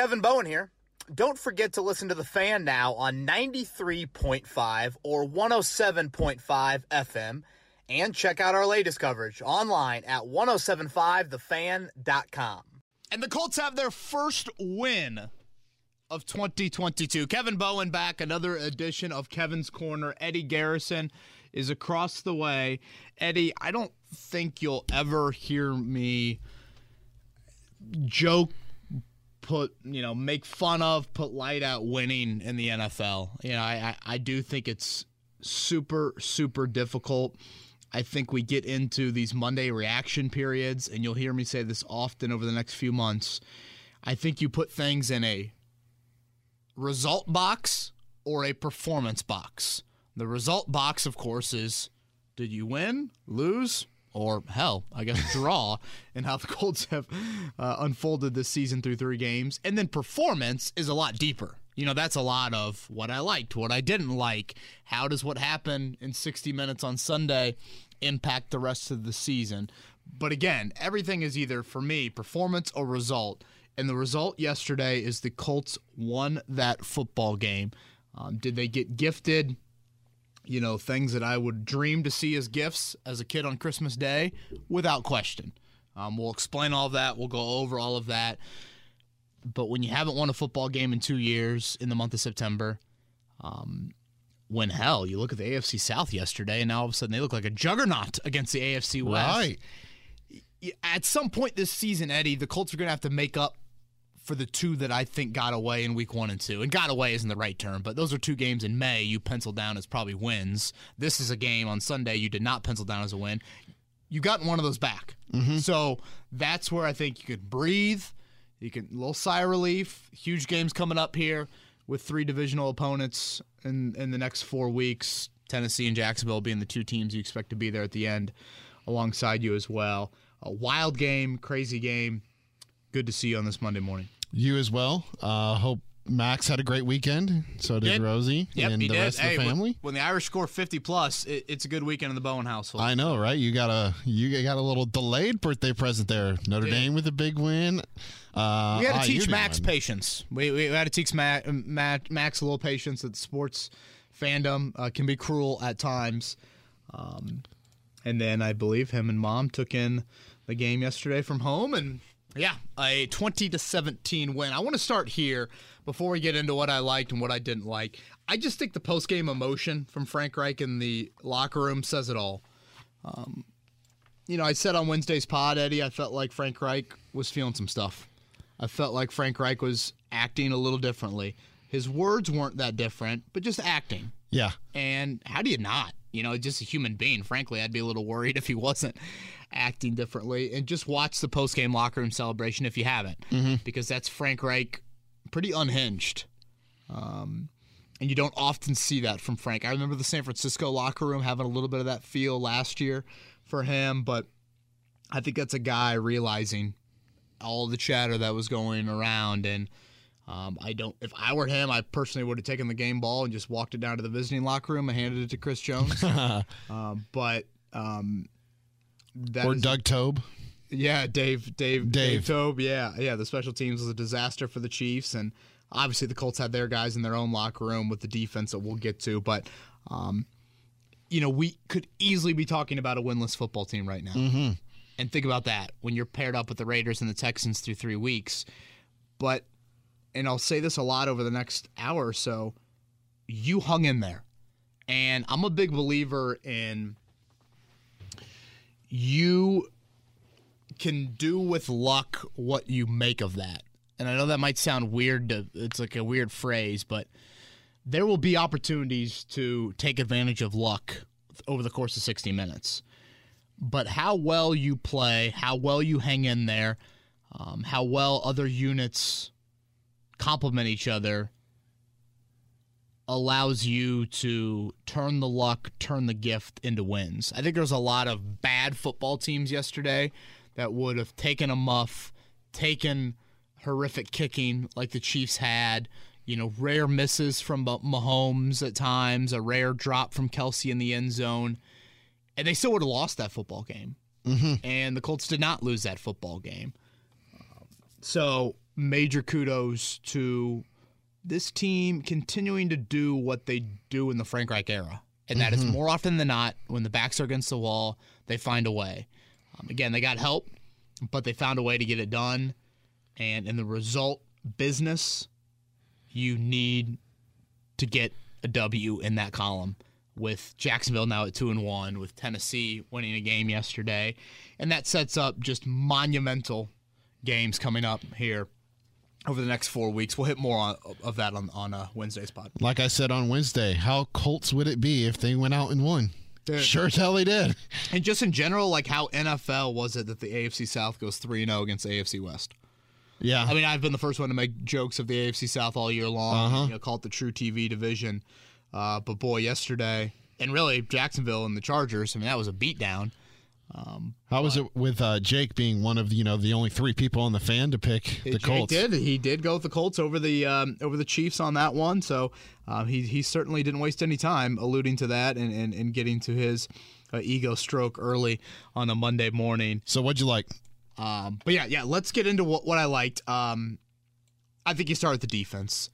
Kevin Bowen here. Don't forget to listen to The Fan now on 93.5 or 107.5 FM and check out our latest coverage online at 1075thefan.com. And the Colts have their first win of 2022. Kevin Bowen back, another edition of Kevin's Corner. Eddie Garrison is across the way. Eddie, I don't think you'll ever hear me joke put you know make fun of put light out winning in the NFL. You know, I I, do think it's super super difficult. I think we get into these Monday reaction periods, and you'll hear me say this often over the next few months. I think you put things in a result box or a performance box. The result box, of course, is did you win, lose, or hell, I guess draw, and how the Colts have uh, unfolded this season through three games. And then performance is a lot deeper. You know, that's a lot of what I liked, what I didn't like. How does what happened in 60 minutes on Sunday impact the rest of the season? But again, everything is either for me performance or result. And the result yesterday is the Colts won that football game. Um, did they get gifted? You know, things that I would dream to see as gifts as a kid on Christmas Day, without question. Um, we'll explain all that. We'll go over all of that. But when you haven't won a football game in two years in the month of September, um, when hell, you look at the AFC South yesterday, and now all of a sudden they look like a juggernaut against the AFC West. Right. At some point this season, Eddie, the Colts are going to have to make up for the two that I think got away in week one and two. And got away isn't the right term, but those are two games in May you penciled down as probably wins. This is a game on Sunday you did not pencil down as a win. You got one of those back. Mm-hmm. So that's where I think you could breathe. You can a little sigh of relief. Huge games coming up here with three divisional opponents in in the next four weeks. Tennessee and Jacksonville being the two teams you expect to be there at the end alongside you as well. A wild game, crazy game. Good to see you on this Monday morning. You as well. Uh, hope Max had a great weekend. So did, Did. Rosie Yep, and the did. rest Hey, of the family. When, the Irish score 50 plus, it, it's a good weekend in the Bowen household. I know, right? You got a you got a little delayed birthday present there. Notre. Dame with a big win. Uh, we had to IU teach Max win. patience. We, we had to teach Max, Max a little patience that sports fandom uh, can be cruel at times. Um, and then I believe him and mom took in the game yesterday from home and yeah, a 20 to 17 win. I want to start here before we get into what I liked and what I didn't like. I just think the post game emotion from Frank Reich in the locker room says it all. Um, you know, I said on Wednesday's pod, Eddie, I felt like Frank Reich was feeling some stuff. I felt like Frank Reich was acting a little differently. His words weren't that different, but just acting. Yeah, And how do you not? You know, just a human being. Frankly, I'd be a little worried if he wasn't acting differently. And just watch the post game locker room celebration if you haven't, because that's Frank Reich pretty unhinged. Um, and you don't often see that from Frank. I remember the San Francisco locker room having a little bit of that feel last year for him, but I think that's a guy realizing all the chatter that was going around and. Um, I don't. If I were him, I personally would have taken the game ball and just walked it down to the visiting locker room and handed it to Chris Jones. um, but um, that or is- Doug Toub. yeah, Dave, Dave, Dave, Dave. Toub. Yeah, yeah. The special teams was a disaster for the Chiefs, and obviously the Colts had their guys in their own locker room with the defense that we'll get to. But, um, you know, we could easily be talking about a winless football team right now. Mm-hmm. And think about that when you're paired up with the Raiders and the Texans through three weeks. But, and I'll say this a lot over the next hour or so, you hung in there. And I'm a big believer in you can do with luck what you make of that. And I know that might sound weird to it's like a weird phrase, but there will be opportunities to take advantage of luck over the course of 60 minutes. But how well you play, how well you hang in there, um, how well other units complement each other allows you to turn the luck, turn the gift into wins. I think there's a lot of bad football teams yesterday that would have taken a muff, taken horrific kicking like the Chiefs had, you know, rare misses from Mah- Mahomes at times, a rare drop from Kelce in the end zone, and they still would have lost that football game. Mm-hmm. And the Colts did not lose that football game. So major kudos to this team continuing to do what they do in the Frank Reich era. And that is more often than not, when the backs are against the wall, they find a way. Um, again, they got help, but they found a way to get it done. And in the result business, you need to get a W in that column. With Jacksonville now at two and one, with Tennessee winning a game yesterday, and that sets up just monumental games coming up here over the next four weeks. We'll hit more on, of that on on uh, Wednesday's pod. Like I said on Wednesday, how Colts would it be if they went out and won? Sure as hell they did. And just in general, like how NFL was it that the AFC South goes three and zero against the AFC West? Yeah. I mean, I've been the first one to make jokes of the AFC South all year long. Uh-huh. You know, call it the truTV division. Uh, but boy, yesterday, and really Jacksonville and the Chargers. I mean, that was a beatdown. How was it with uh, Jake being one of you know the only three people on the fan to pick the Jake Colts? did. He did go with the Colts over the um, over the Chiefs on that one. So uh, he he certainly didn't waste any time alluding to that and and, and getting to his uh, ego stroke early on a Monday morning. So what'd you like? Um, but yeah, yeah. Let's get into what, what I liked. Um, I think you start with the defense.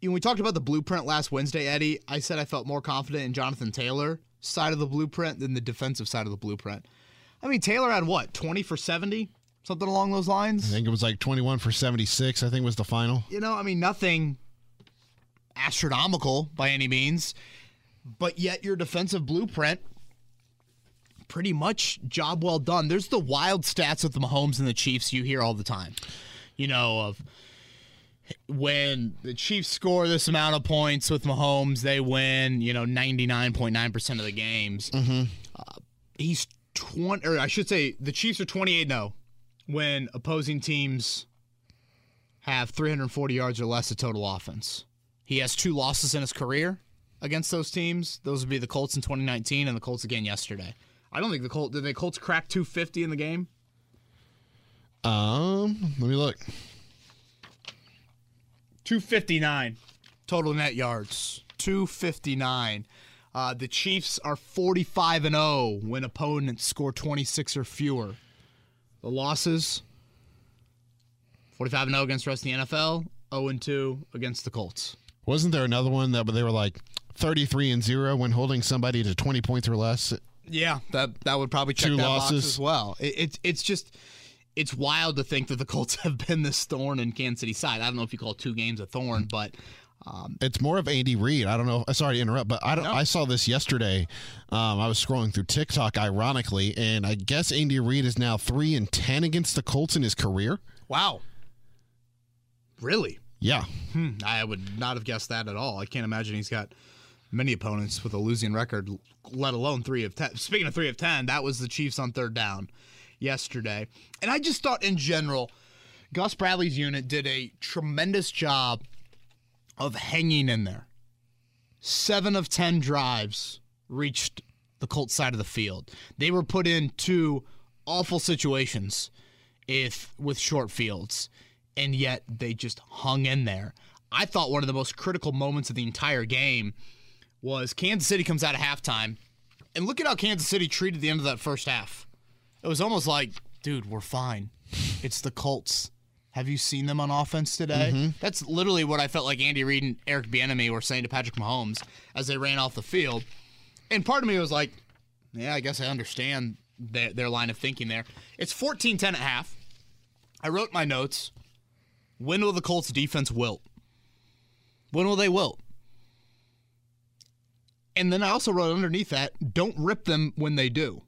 When we talked about the blueprint last Wednesday, Eddie. I said I felt more confident in Jonathan Taylor side of the blueprint than the defensive side of the blueprint. I mean, Taylor had what twenty for seventy, something along those lines. I think it was like 21 for 76. I think was the final. you know, I mean, nothing astronomical by any means, but yet your defensive blueprint, pretty much job well done. There's the wild stats with the Mahomes and the Chiefs you hear all the time, you know, of when the Chiefs score this amount of points with Mahomes, they win, you know, 99.9% of the games. Uh, he's 20, or I should say, the Chiefs are 28 0 when opposing teams have 340 yards or less of total offense. He has two losses in his career against those teams. Those would be the Colts in 2019 and the Colts again yesterday. I don't think the Colts did the Colts crack 250 in the game. Um, let me look. 259 total net yards. 259. Uh, the Chiefs are 45 and 0 when opponents score 26 or fewer. The losses 45 and 0 against the rest of the NFL, 0 and 2 against the Colts. Wasn't there another one that they were like 33 and 0 when holding somebody to 20 points or less? Yeah, that that would probably check Two that box losses. as well. It, it's it's just it's wild to think that the Colts have been this thorn in Kansas City side. I don't know if you call two games a thorn, but It's more of Andy Reid. I don't know. Sorry to interrupt, but I don't. No. I saw this yesterday. Um, I was scrolling through TikTok, ironically, and I guess Andy Reid is now three and ten against the Colts in his career. wow, really? Yeah, Hmm, I would not have guessed that at all. I can't imagine he's got many opponents with a losing record, let alone three of ten. Speaking of three of ten, that was the Chiefs on third down yesterday. And I just thought in general, Gus Bradley's unit did a tremendous job of hanging in there. Seven of ten drives reached the Colts side of the field. They were put in two awful situations if with short fields, and yet they just hung in there. I thought one of the most critical moments of the entire game was Kansas City comes out of halftime, and look at how Kansas City treated the end of that first half. It was almost like, dude, we're fine. It's the Colts. Have you seen them on offense today? Mm-hmm. That's literally what I felt like Andy Reid and Eric Bieniemy were saying to Patrick Mahomes as they ran off the field. And part of me was like, yeah, I guess I understand their, their line of thinking there. It's 14 10 at half. I wrote my notes. When will the Colts defense wilt? When will they wilt? And then I also wrote underneath that, don't rip them when they do.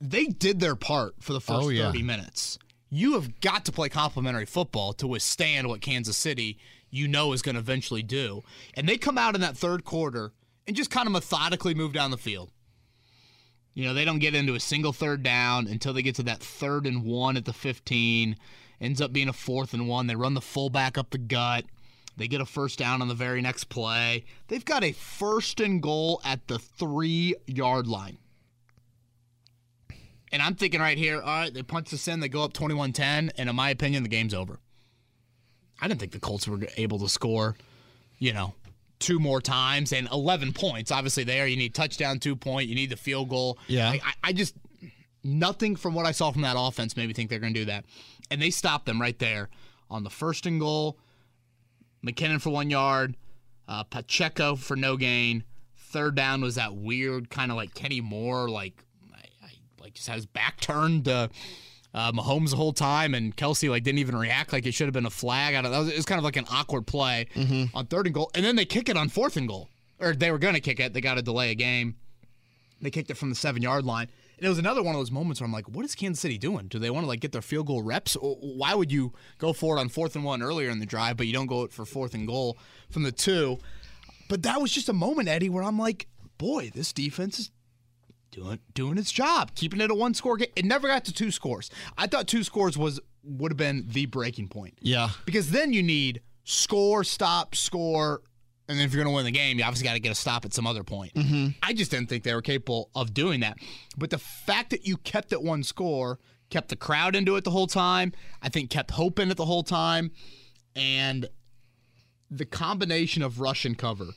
They did their part for the first Oh, yeah. 30 minutes. You have got to play complementary football to withstand what Kansas City you know is going to eventually do. And they come out in that third quarter and just kind of methodically move down the field. You know, they don't get into a single third down until they get to that third and one at the 15. Ends up being a fourth and one. They run the fullback up the gut. They get a first down on the very next play. They've got a first and goal at the three yard line. And I'm thinking right here, all right, they punch this in, they go up 21 10, and in my opinion, the game's over. I didn't think the Colts were able to score, you know, two more times and 11 points. Obviously, there you need touchdown, two point, you need the field goal. Yeah. I, I, just, Nothing from what I saw from that offense made me think they're going to do that. And they stopped them right there on the first and goal. McKinnon for one yard, uh, Pacheco for no gain. Third down was that weird kind of like Kenny Moore, like like just had his back turned to uh, Mahomes the whole time, and Kelce like didn't even react like it should have been a flag. I don't, it was kind of like an awkward play mm-hmm. on third and goal, and then they kick it on fourth and goal, or they were going to kick it. They got to delay a game. They kicked it from the seven yard line. And it was another one of those moments where I'm like, what is Kansas City doing? Do they want to like get their field goal reps? Why would you go for it on fourth and one earlier in the drive, but you don't go for fourth and goal from the two? But that was just a moment, Eddie, where I'm like, boy, this defense is doing doing its job, keeping it a one score game. It never got to two scores. I thought two scores was would have been the breaking point. Yeah. Because then you need score, stop, score, and then if you're going to win the game, you obviously got to get a stop at some other point. Mm-hmm. I just didn't think they were capable of doing that. But the fact that you kept it one score, kept the crowd into it the whole time, I think kept hope in it the whole time, and the combination of rush and cover.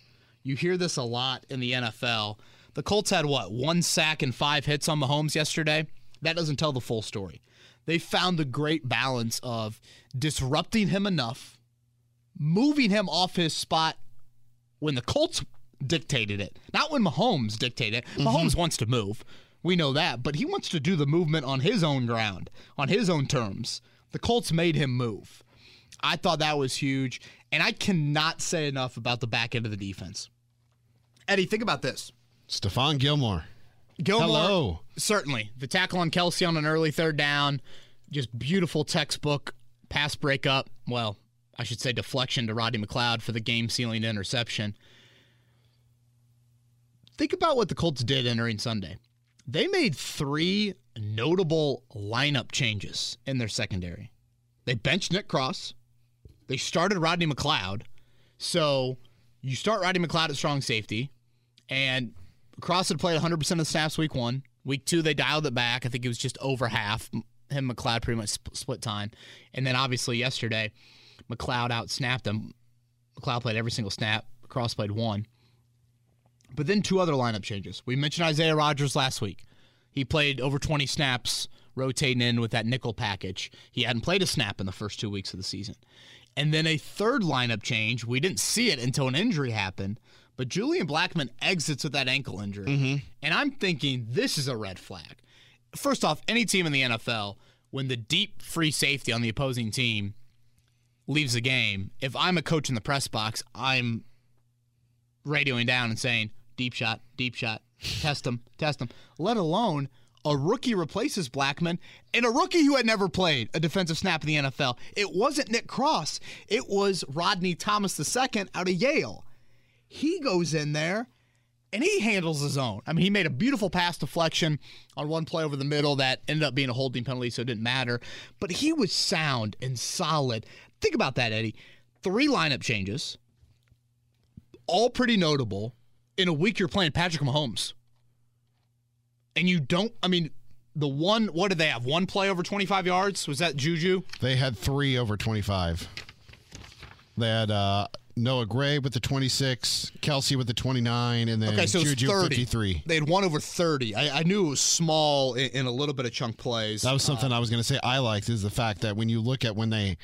You hear this a lot in the NFL the Colts had what, one sack and five hits on Mahomes yesterday? That doesn't tell the full story. They found the great balance of disrupting him enough, moving him off his spot when the Colts dictated it, not when Mahomes dictated it. Mm-hmm. Mahomes wants to move. We know that, but he wants to do the movement on his own ground, on his own terms. The Colts made him move. I thought that was huge, and I cannot say enough about the back end of the defense. Eddie, think about this. Stephon Gilmore. Gilmore, Hello. certainly. The tackle on Kelce on an early third down, just beautiful textbook pass breakup. Well, I should say deflection to Rodney McLeod for the game sealing interception. Think about what the Colts did entering Sunday. They made three notable lineup changes in their secondary. They benched Nick Cross. They started Rodney McLeod. So you start Rodney McLeod at strong safety, and Cross had played 100% of the snaps week one. Week two, they dialed it back. I think it was just over half. Him McLeod pretty much split time. And then obviously yesterday, McLeod out snapped him. McLeod played every single snap. Cross played one. But then two other lineup changes. We mentioned Isaiah Rodgers last week. He played over 20 snaps rotating in with that nickel package. He hadn't played a snap in the first two weeks of the season. And then a third lineup change. We didn't see it until an injury happened. But Julian Blackmon exits with that ankle injury. Mm-hmm. And I'm thinking this is a red flag. First off, any team in the NFL, when the deep free safety on the opposing team leaves the game, if I'm a coach in the press box, I'm radioing down and saying, deep shot, deep shot, test him, test him, let alone a rookie replaces Blackmon and a rookie who had never played a defensive snap in the NFL. It wasn't Nick Cross, it was Rodney Thomas II out of Yale. He goes in there and he handles his own. I mean, he made a beautiful pass deflection on one play over the middle that ended up being a holding penalty, so it didn't matter. But he was sound and solid. Think about that, Eddie. Three lineup changes, all pretty notable. In a week, you're playing Patrick Mahomes. And you don't, I mean, the one, what did they have? One play over 25 yards? Was that Juju? They had three over 25. They had uh, Noah Gray with the 26, Kelce with the 29, and then okay, so Juju 30. 53. They had one over 30. I, I knew it was small in, in, a little bit of chunk plays. That was something uh, I was going to say I liked is the fact that when you look at when they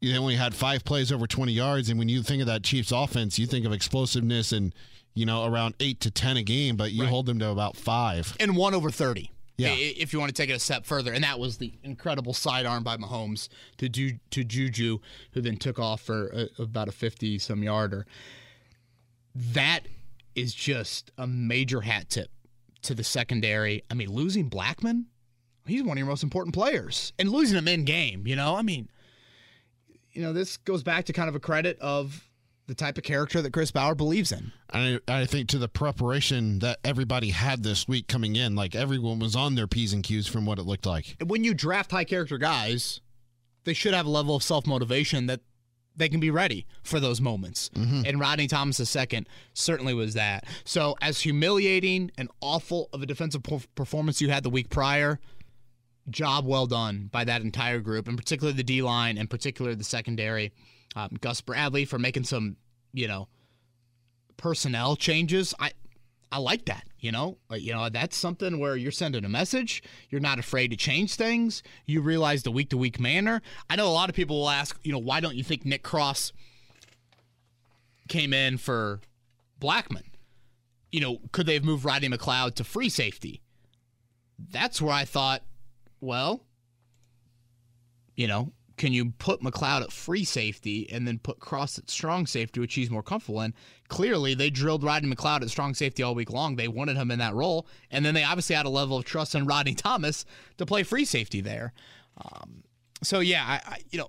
you only had five plays over 20 yards, and when you think of that Chiefs offense, you think of explosiveness and you know around eight to 10 a game, but you right. hold them to about five and one over 30. Yeah. If you want to take it a step further, and that was the incredible sidearm by Mahomes to Ju- to Juju, who then took off for a, about a fifty some yarder. That is just a major hat tip to the secondary. I mean, losing Blackmon, he's one of your most important players, and losing him in game. You know, I mean, you know, this goes back to kind of a credit of the type of character that Chris Ballard believes in. I, I think to the preparation that everybody had this week coming in, like everyone was on their P's and Q's from what it looked like. When you draft high character guys, they should have a level of self motivation that they can be ready for those moments. Mm-hmm. And Rodney Thomas II certainly was that. So, as humiliating and awful of a defensive performance you had the week prior, job well done by that entire group, and particularly the D line, and particularly the secondary um, Gus Bradley for making some, you know, personnel changes. I I like that. You know, uh, you know that's something where you're sending a message. You're not afraid to change things. You realize the week to week manner. I know a lot of people will ask, you know, why don't you think Nick Cross came in for Blackmon? You know, could they have moved Rodney McLeod to free safety? That's where I thought, well, you know, can you put McLeod at free safety and then put Cross at strong safety, which he's more comfortable in? Clearly, they drilled Rodney McLeod at strong safety all week long. They wanted him in that role, and then they obviously had a level of trust in Rodney Thomas to play free safety there. Um, so yeah, I, I, you know,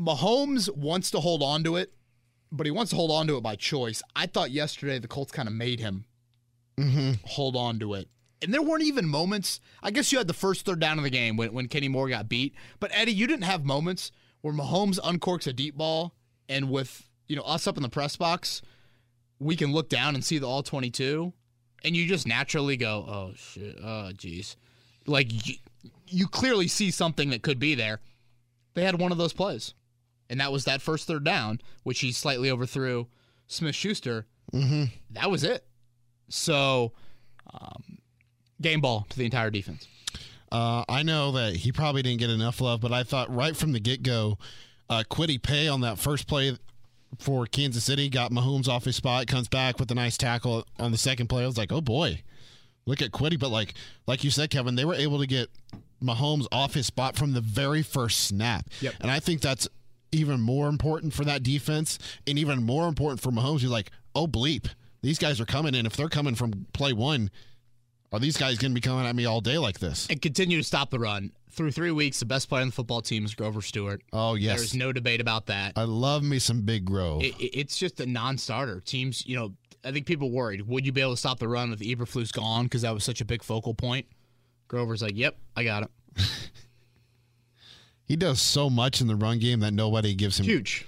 Mahomes wants to hold on to it, but he wants to hold on to it by choice. I thought yesterday the Colts kind of made him Mm-hmm. hold on to it. And there weren't even moments. I guess you had the first third down of the game when, when Kenny Moore got beat. But Eddie, you didn't have moments where Mahomes uncorks a deep ball and with you know us up in the press box, we can look down and see the all twenty two, and you just naturally go, oh shit, oh jeez, like you, you clearly see something that could be there. They had one of those plays, and that was that first third down, which he slightly overthrew Smith Schuster. Mm-hmm. That was it. So, um, game ball to the entire defense. Uh, I know that he probably didn't get enough love, but I thought right from the get go, uh, Kwity Paye on that first play for Kansas City got Mahomes off his spot, comes back with a nice tackle on the second play. I was like, oh boy, look at Kwity. But like like you said, Kevin, they were able to get Mahomes off his spot from the very first snap. Yep. And I think that's even more important for that defense and even more important for Mahomes. He's like, oh bleep, these guys are coming in. If they're coming from play one, are these guys going to be coming at me all day like this? And continue to stop the run. Through three weeks, the best player on the football team is Grover Stewart. Oh yes, There's no debate about that. I love me some Big Grove. It, it- it's just a non-starter. Teams, you know, I think people worried. Would you be able to stop the run with Eberflus gone because that was such a big focal point? Grover's like, "Yep, I got it." he does so much in the run game that nobody gives him. Huge,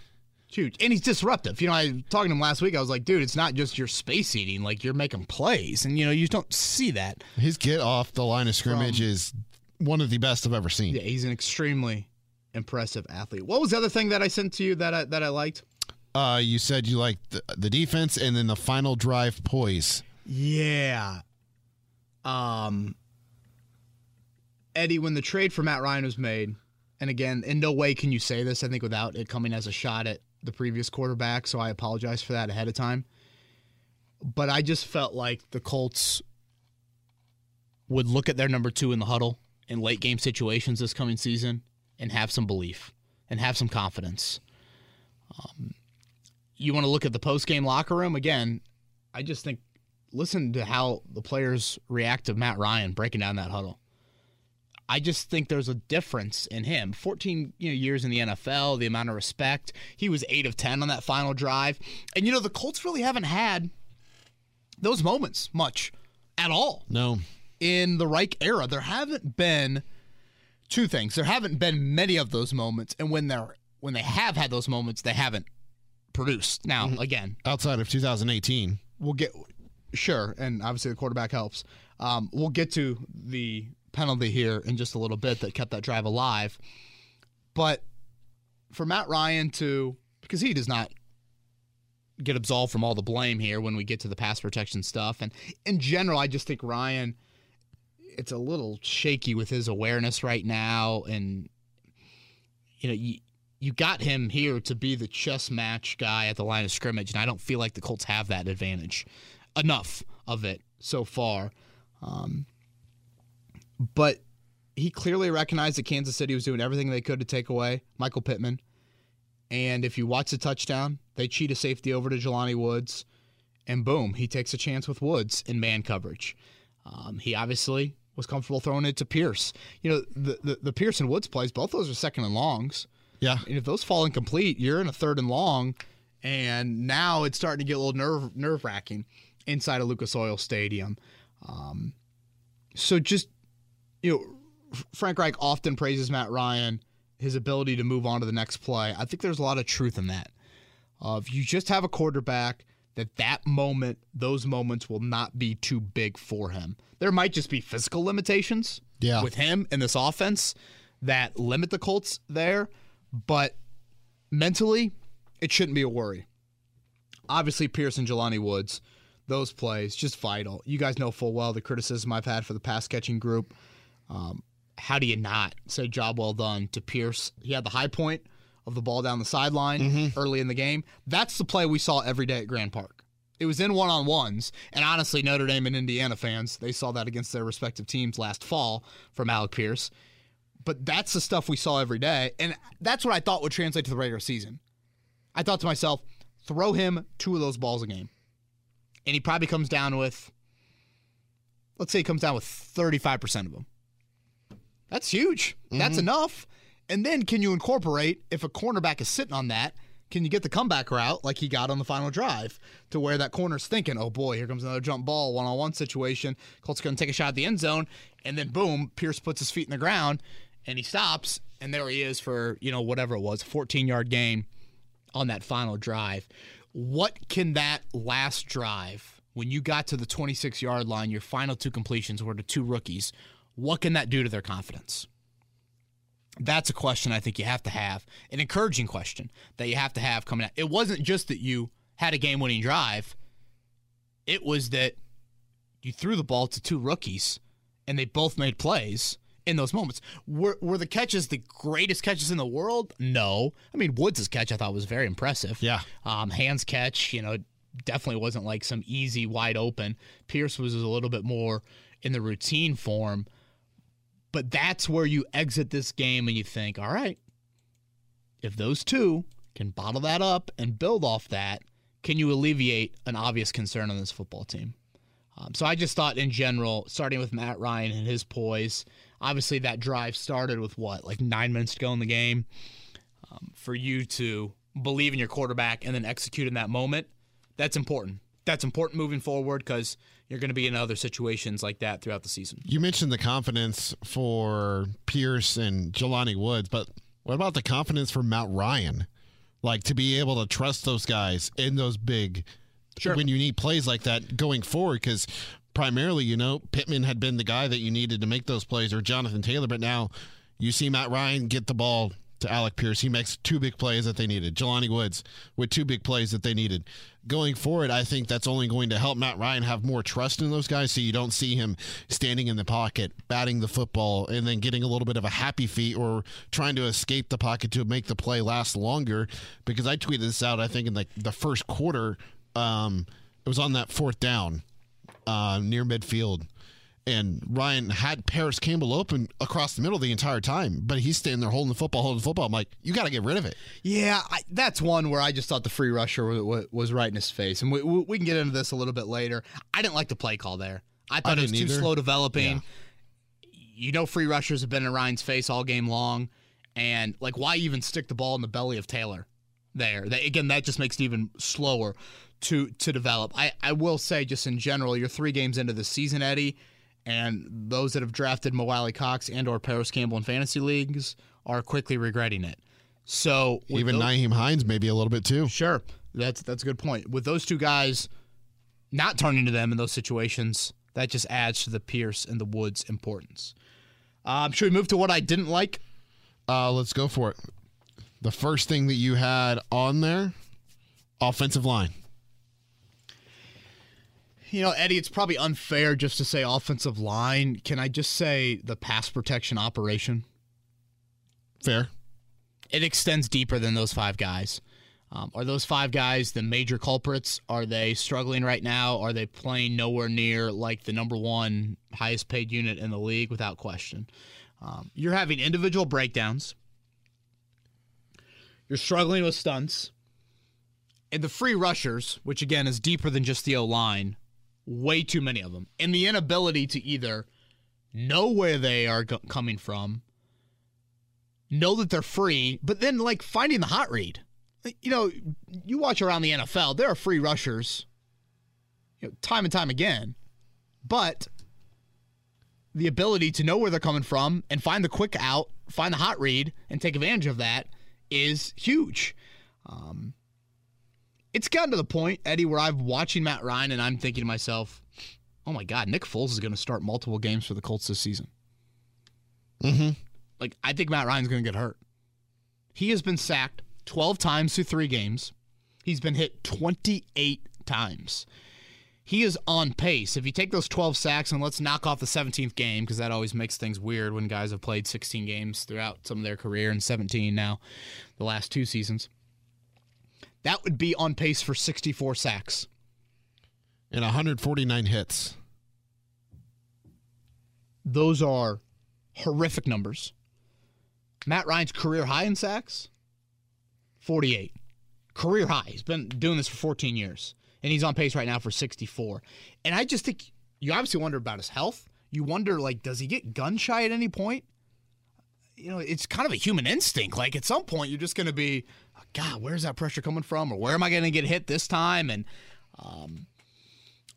huge, and he's disruptive. You know, I talking to him last week. I was like, "Dude, it's not just your space eating. Like you're making plays, and you know, you don't see that." His get off the line of scrimmage From- is one of the best I've ever seen. Yeah, he's an extremely impressive athlete. What was the other thing that I sent to you that I, that I liked? Uh, you said you liked the, the defense and then the final drive poise. Yeah. Um Eddie, when the trade for Matt Ryan was made, and again, in no way can you say this, I think, without it coming as a shot at the previous quarterback, so I apologize for that ahead of time. But I just felt like the Colts would look at their number two in the huddle in late game situations this coming season and have some belief and have some confidence. Um, you want to look at the post game locker room again. I just think listen to how the players react to Matt Ryan breaking down that huddle. I just think there's a difference in him. 14 you know, years in the NFL, the amount of respect. He was 8 of 10 on that final drive. And you know the Colts really haven't had those moments much at all No, in the Reich era. There haven't been two things. There haven't been many of those moments and when they're when they have had those moments, they haven't produced. Now, again, outside of 2018. we'll get sure, and obviously the quarterback helps. Um, we'll get to the penalty here in just a little bit that kept that drive alive. But for Matt Ryan to because he does not get absolved from all the blame here when we get to the pass protection stuff, and in general, I just think Ryan. It's a little shaky with his awareness right now, and you know you you got him here to be the chess match guy at the line of scrimmage, and I don't feel like the Colts have that advantage enough of it so far. Um, but he clearly recognized that Kansas City was doing everything they could to take away Michael Pittman. And if you watch the touchdown, they cheat a safety over to Jelani Woods, and boom, he takes a chance with Woods in man coverage. Um, he obviously was comfortable throwing it to Pierce. You know, the, the, the Pierce and Woods plays, both those are second and longs. Yeah, And if those fall incomplete, you're in a third and long, and now it's starting to get a little nerve nerve wracking inside of Lucas Oil Stadium. Um, so just you know, Frank Reich often praises Matt Ryan, his ability to move on to the next play. I think there's a lot of truth in that. Uh, if you just have a quarterback that that moment, those moments will not be too big for him. There might just be physical limitations Yeah. with him in this offense that limit the Colts there, but mentally, it shouldn't be a worry. Obviously, Pierce and Jelani Woods, those plays just vital. You guys know full well the criticism I've had for the pass catching group. Um, how do you not say job well done to Pierce? He had the high point of the ball down the sideline mm-hmm. early in the game. That's the play we saw every day at Grand Park. It was in one on ones, and honestly, Notre Dame and Indiana fans they saw that against their respective teams last fall from Alec Pierce. But that's the stuff we saw every day, and that's what I thought would translate to the regular season. I thought to myself, throw him two of those balls a game, and he probably comes down with, let's say, he comes down with thirty-five percent of them. That's huge. Mm-hmm. That's enough. And then can you incorporate if a cornerback is sitting on that? Can you get the comeback route like he got on the final drive to where that corner's thinking, oh boy, here comes another jump ball, one on one situation. Colts going to take a shot at the end zone. And then boom, Pierce puts his feet in the ground and he stops. And there he is for, you know, whatever it was, 14 yard gain on that final drive. What can that last drive, when you got to the 26 yard line, your final two completions were to two rookies, what can that do to their confidence? That's a question I think you have to have, an encouraging question that you have to have coming out. It wasn't just that you had a game winning drive, it was that you threw the ball to two rookies and they both made plays in those moments. Were, were the catches the greatest catches in the world? No. I mean, Woods' catch I thought was very impressive. Yeah. Um, hands catch, you know, definitely wasn't like some easy wide open. Pierce was a little bit more in the routine form. But that's where you exit this game and you think, all right, if those two can bottle that up and build off that, can you alleviate an obvious concern on this football team? Um, so I just thought in general, starting with Matt Ryan and his poise, obviously that drive started with what, like nine minutes to go in the game. Um, for you to believe in your quarterback and then execute in that moment, that's important. That's important moving forward because you're going to be in other situations like that throughout the season. You mentioned the confidence for Pierce and Jelani Woods, but what about the confidence for Matt Ryan? Like to be able to trust those guys in those big sure. when you need plays like that going forward because primarily, you know, Pittman had been the guy that you needed to make those plays or Jonathan Taylor, but now you see Matt Ryan get the ball to Alec Pierce. He makes two big plays that they needed. Jelani Woods with two big plays that they needed going forward, I think that's only going to help Matt Ryan have more trust in those guys so you don't see him standing in the pocket, batting the football, and then getting a little bit of a happy feet or trying to escape the pocket to make the play last longer. Because I tweeted this out, I think, in like the first quarter. Um, it was on that fourth down uh, near midfield and Ryan had Parris Campbell open across the middle the entire time, but he's standing there holding the football, holding the football. I'm like, you got to get rid of it. Yeah, I, that's one where I just thought the free rusher was, was right in his face, and we, we, can get into this a little bit later. I didn't like the play call there. I thought I it was too slow developing. Yeah. You know, free rushers have been in Ryan's face all game long, and like, why even stick the ball in the belly of Taylor? There, that, again, that just makes it even slower to to develop. I I will say, just in general, you're three games into the season, Eddie and those that have drafted Mo Alie-Cox and or Parris Campbell in fantasy leagues are quickly regretting it. So even those, Nyheim Hines maybe a little bit too. Sure, that's that's a good point. With those two guys not turning to them in those situations, that just adds to the Pierce and the Woods importance. Um, should we move to what I didn't like? Uh, let's go for it. The first thing that you had on there, offensive line. You know, Eddie, it's probably unfair just to say offensive line. Can I just say the pass protection operation? Fair. It extends deeper than those five guys. Um, are those five guys the major culprits? Are they struggling right now? Are they playing nowhere near like the number one highest paid unit in the league? Without question. Um, you're having individual breakdowns. You're struggling with stunts. And the free rushers, which again is deeper than just the O line, way too many of them. And the inability to either know where they are coming from, know that they're free, but then like finding the hot read. You know, you watch around the NFL, there are free rushers, you know, time and time again, but the ability to know where they're coming from and find the quick out, find the hot read, and take advantage of that is huge. Um, it's gotten to the point, Eddie, where I'm watching Matt Ryan and I'm thinking to myself, oh my God, Nick Foles is going to start multiple games for the Colts this season. Mm-hmm. Like, I think Matt Ryan's going to get hurt. He has been sacked 12 times through three games. He's been hit 28 times. he is on pace. If you take those 12 sacks and let's knock off the 17th game, because that always makes things weird when guys have played 16 games throughout some of their career and 17 now, the last two seasons, that would be on pace for 64 sacks. And 149 hits. Those are horrific numbers. Matt Ryan's career high in sacks, 48. Career high. He's been doing this for 14 years, and he's on pace right now for 64. And I just think you obviously wonder about his health. You wonder, like, does he get gun shy at any point? You know, it's kind of a human instinct. Like, at some point, you're just going to be, oh, God, where's that pressure coming from? Or where am I going to get hit this time? And um,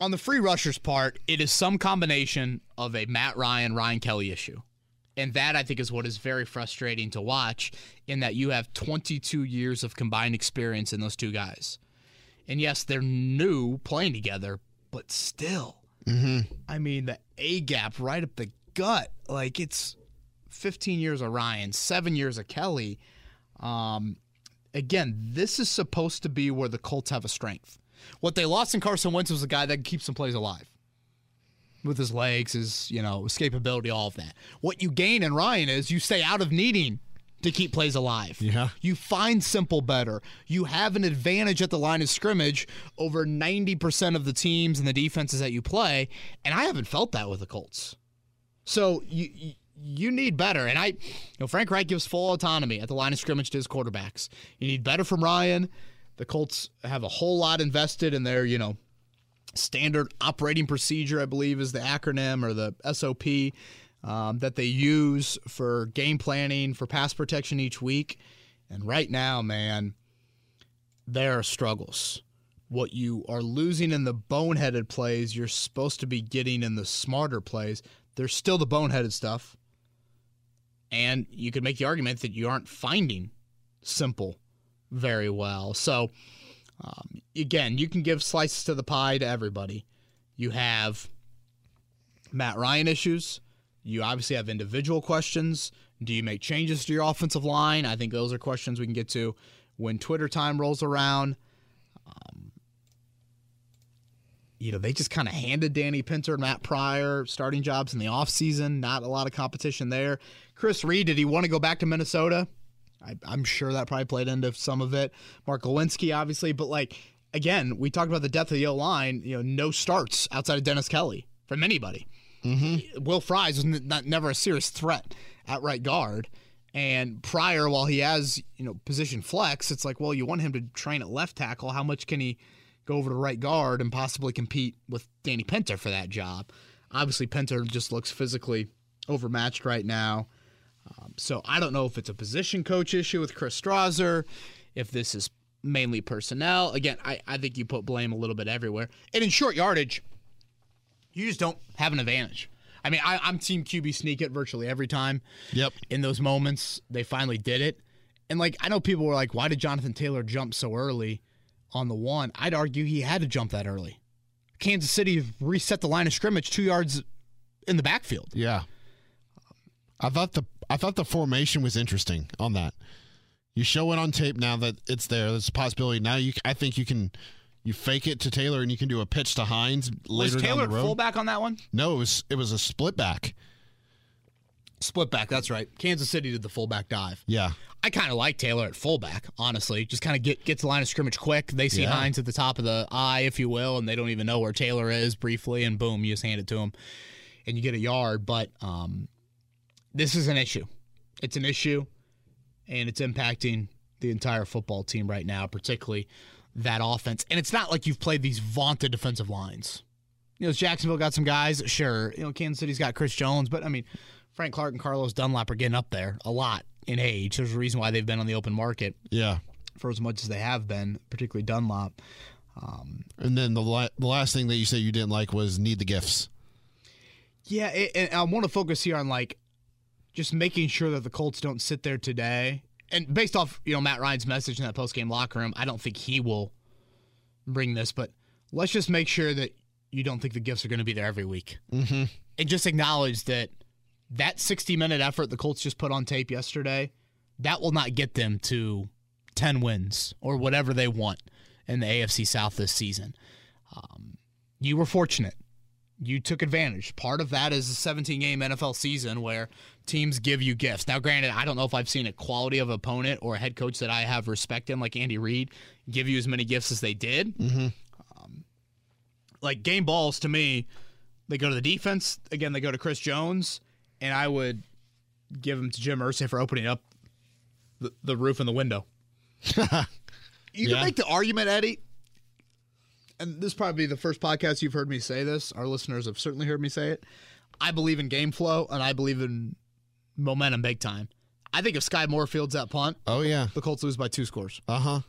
on the free rushers part, it is some combination of a Matt Ryan, Ryan Kelly issue. And that I think is what is very frustrating to watch in that you have 22 years of combined experience in those two guys. And yes, they're new playing together, but still. Mm-hmm. I mean, the A gap right up the gut. Like it's 15 years of Ryan, seven years of Kelly. Um, again, this is supposed to be where the Colts have a strength. What they lost in Carson Wentz was a guy that keeps some plays alive with his legs, his you know escapability, all of that. What you gain in Ryan is you stay out of needing to keep plays alive. Yeah. You find simple better. You have an advantage at the line of scrimmage over 90% of the teams and the defenses that you play, and I haven't felt that with the Colts. So you, you need better. And I, you know, Frank Reich gives full autonomy at the line of scrimmage to his quarterbacks. You need better from Ryan. The Colts have a whole lot invested in their, you know, standard operating procedure, I believe is the acronym or the SOP um, that they use for game planning, for pass protection each week. And right now, man, there are struggles. What you are losing in the boneheaded plays, you're supposed to be getting in the smarter plays. There's still the boneheaded stuff. And you could make the argument that you aren't finding simple very well. So, um, again, you can give slices to the pie to everybody. You have Matt Ryan issues. You obviously have individual questions. Do you make changes to your offensive line? I think those are questions we can get to when Twitter time rolls around. Um, you know, they just kind of handed Danny Pinter and Matt Pryor starting jobs in the offseason. Not a lot of competition there. Chris Reed, did he want to go back to Minnesota? I, am sure that probably played into some of it. Mark Glowinski, obviously, but like again, we talked about the depth of the O line. You know, no starts outside of Dennis Kelly from anybody. Mm-hmm. Will Fries was not, never a serious threat at right guard. And Pryor, while he has you know position flex, it's like, well, you want him to train at left tackle. How much can he go over to right guard and possibly compete with Danny Pinter for that job? Obviously, Pinter just looks physically overmatched right now. Um, so I don't know if it's a position coach issue with Chris Strausser, if this is mainly personnel. Again, I, I think you put blame a little bit everywhere. And in short yardage, you just don't have an advantage. I mean, I, am team QB sneak it virtually every time. Yep. In those moments, they finally did it. And like, I know people were like, why did Jonathan Taylor jump so early on the one? I'd argue he had to jump that early. Kansas City reset the line of scrimmage two yards in the backfield. Yeah. I thought the I thought the formation was interesting on that. You show it on tape now that it's there. There's a possibility. Now you, I think you can, you fake it to Taylor and you can do a pitch to Hines later was Taylor down the road. fullback on that one? No, it was it was a split back. Split back. That's right. Kansas City did the fullback dive. Yeah. I kind of like Taylor at fullback, honestly. Just kind of get get to line of scrimmage quick. They see Yeah. Hines at the top of the eye, if you will, and they don't even know where Taylor is briefly, and boom, you just hand it to him, and you get a yard. But um, this is an issue. It's an issue, and it's impacting the entire football team right now, particularly that offense. And it's not like you've played these vaunted defensive lines. You know, Jacksonville got some guys, sure. You know, Kansas City's got Chris Jones, but I mean, Frank Clark and Carlos Dunlap are getting up there a lot in age. There's a reason why they've been on the open market Yeah. for as much as they have been, particularly Dunlap. And then the la- the last thing that you said you didn't like was need the gifts. Yeah, it, and I want to focus here on like just making sure that the Colts don't sit there today. And based off, you know, Matt Ryan's message in that post game locker room, I don't think he will bring this, but let's just make sure that you don't think the gifts are going to be there every week. Mm-hmm. And just acknowledge that that 60 minute effort the Colts just put on tape yesterday, that will not get them to 10 wins or whatever they want in the AFC South this season. Um, you were fortunate. You took advantage. Part of that is a 17 game NFL season where teams give you gifts. Now, granted, I don't know if I've seen a quality of opponent or a head coach that I have respect in, like Andy Reid, give you as many gifts as they did. Mm-hmm. Um, like game balls to me, they go to the defense. Again, they go to Chris Jones, and I would give them to Jim Irsay for opening up the, the roof and the window. you Yeah. can make the argument, Eddie, and this probably the first podcast you've heard me say this. Our listeners have certainly heard me say it. I believe in game flow and I believe in momentum big time. I think if Skyy Moore fields that punt, Oh yeah. the Colts lose by two scores. Uh huh.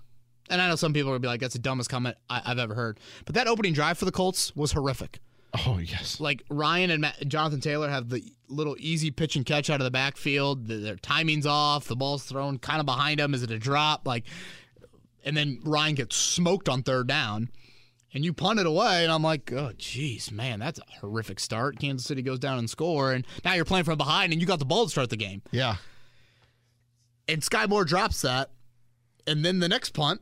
And I know some people will be like, that's the dumbest comment I- I've ever heard. But that opening drive for the Colts was horrific. Oh yes. Like Ryan and Matt, Jonathan Taylor have the little easy pitch and catch out of the backfield. The- Their timing's off. The ball's thrown kind of behind them. Is it a drop? Like, and then Ryan gets smoked on third down, and you punt it away. And I'm like, oh, jeez, man, that's a horrific start. Kansas City goes down and score, and now you're playing from behind, and you got the ball to start the game. Yeah. And Skyy Moore drops that, and then the next punt,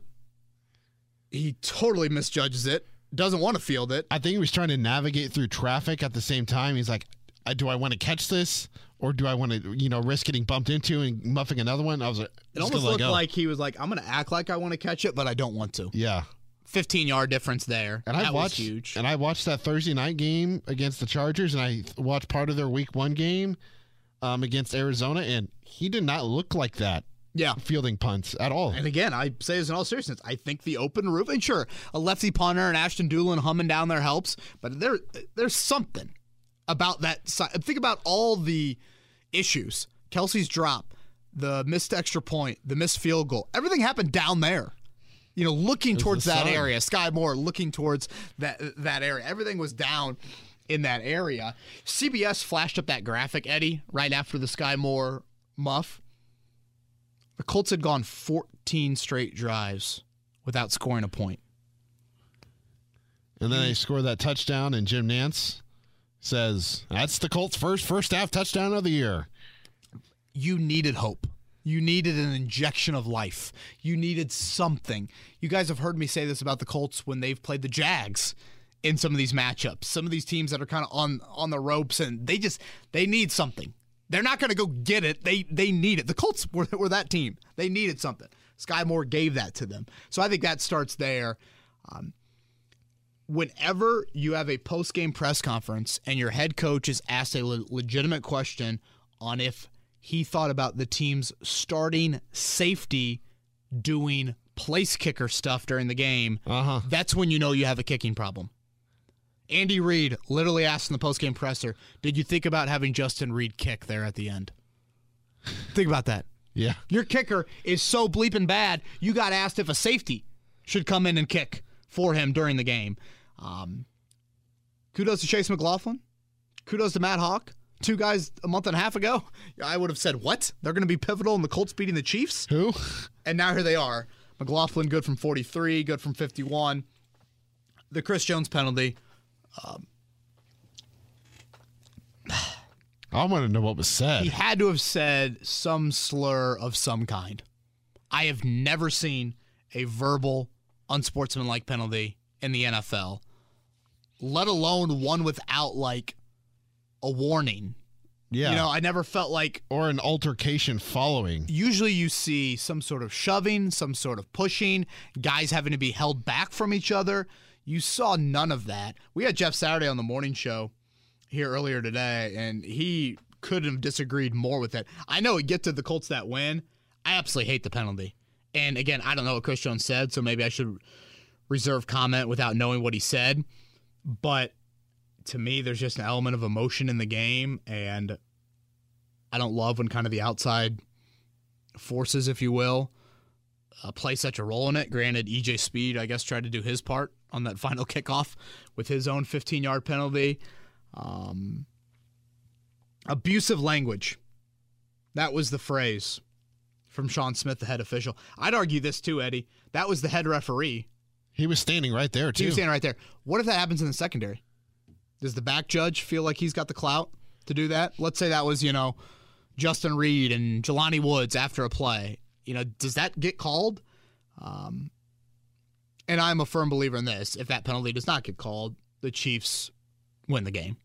he totally misjudges it. Doesn't want to field it. I think he was trying to navigate through traffic at the same time. He's like, "I- "Do I want to catch this, or do I want to, you know, risk getting bumped into and muffing another one?" I was like, It almost looked like he was like, I'm going to act like I want to catch it, but I don't want to. yeah. 15 yard difference there. And that I watched was huge. and I watched that Thursday night game against the Chargers, and I watched part of their Week One game um, against Arizona, and he did not look like that yeah. fielding punts at all. And again, I say this in all seriousness. I think the open roof, and sure, a lefty punter and Ashton Dulin humming down there helps, but there, there's something about that. si- Think about all the issues. Kelce's drop, the missed extra point, the missed field goal. Everything happened down there. You know, looking towards that sun. area. Skyy Moore looking towards that that area. Everything was down in that area. CBS flashed up that graphic, Eddie, right after the Skyy Moore muff. The Colts had gone 14 straight drives without scoring a point. And then they score that touchdown, and Jim Nantz says, "That's the Colts' first first half touchdown of the year." You needed hope. You needed an injection of life. You needed something. You guys have heard me say this about the Colts when they've played the Jags in some of these matchups. Some of these teams that are kind of on on the ropes and they just they need something. They're not going to go get it. They they need it. The Colts were, were that team. They needed something. Skyy Moore gave that to them. So I think that starts there. Um, whenever you have a post game press conference and your head coach is asked a le- legitimate question on if he thought about the team's starting safety doing place kicker stuff during the game, Uh huh. that's when you know you have a kicking problem. Andy Reid literally asked in the post game presser, Did you think about having Justin Reid kick there at the end? think about that. Yeah. Your kicker is so bleeping bad, you got asked if a safety should come in and kick for him during the game. Um, kudos to Chase McLaughlin. Kudos to Matt Haack. Two guys a month and a half ago, I would have said, What? They're going to be pivotal in the Colts beating the Chiefs? Who? And now here they are. McLaughlin good from 43, good from 51. The Chris Jones penalty. Um, I want to know what was said. He had to have said some slur of some kind. I have never seen a verbal, unsportsmanlike penalty in the NFL, let alone one without like a warning. Yeah. You know, I never felt like or an altercation following. usually you see some sort of shoving, some sort of pushing, guys having to be held back from each other. You saw none of that. We had Jeff Saturday on the morning show here earlier today, and he couldn't have disagreed more with it. I know it get to the Colts that win. I absolutely hate the penalty. And again, I don't know what Chris Jones said, so maybe I should reserve comment without knowing what he said. But to me, there's just an element of emotion in the game, and I don't love when kind of the outside forces, if you will, uh, play such a role in it. Granted, EJ Speed, I guess, tried to do his part on that final kickoff with his own 15 yard penalty. Um, abusive language. That was the phrase from Shawn Smith, the head official. I'd argue this too, Eddie. That was the head referee. He was standing right there too. He was standing right there. What if that happens in the secondary? Does the back judge feel like he's got the clout to do that? Let's say that was, you know, Justin Reid and Jelani Woods after a play. You know, does that get called? Um, and I'm a firm believer in this. If that penalty does not get called, the Chiefs win the game.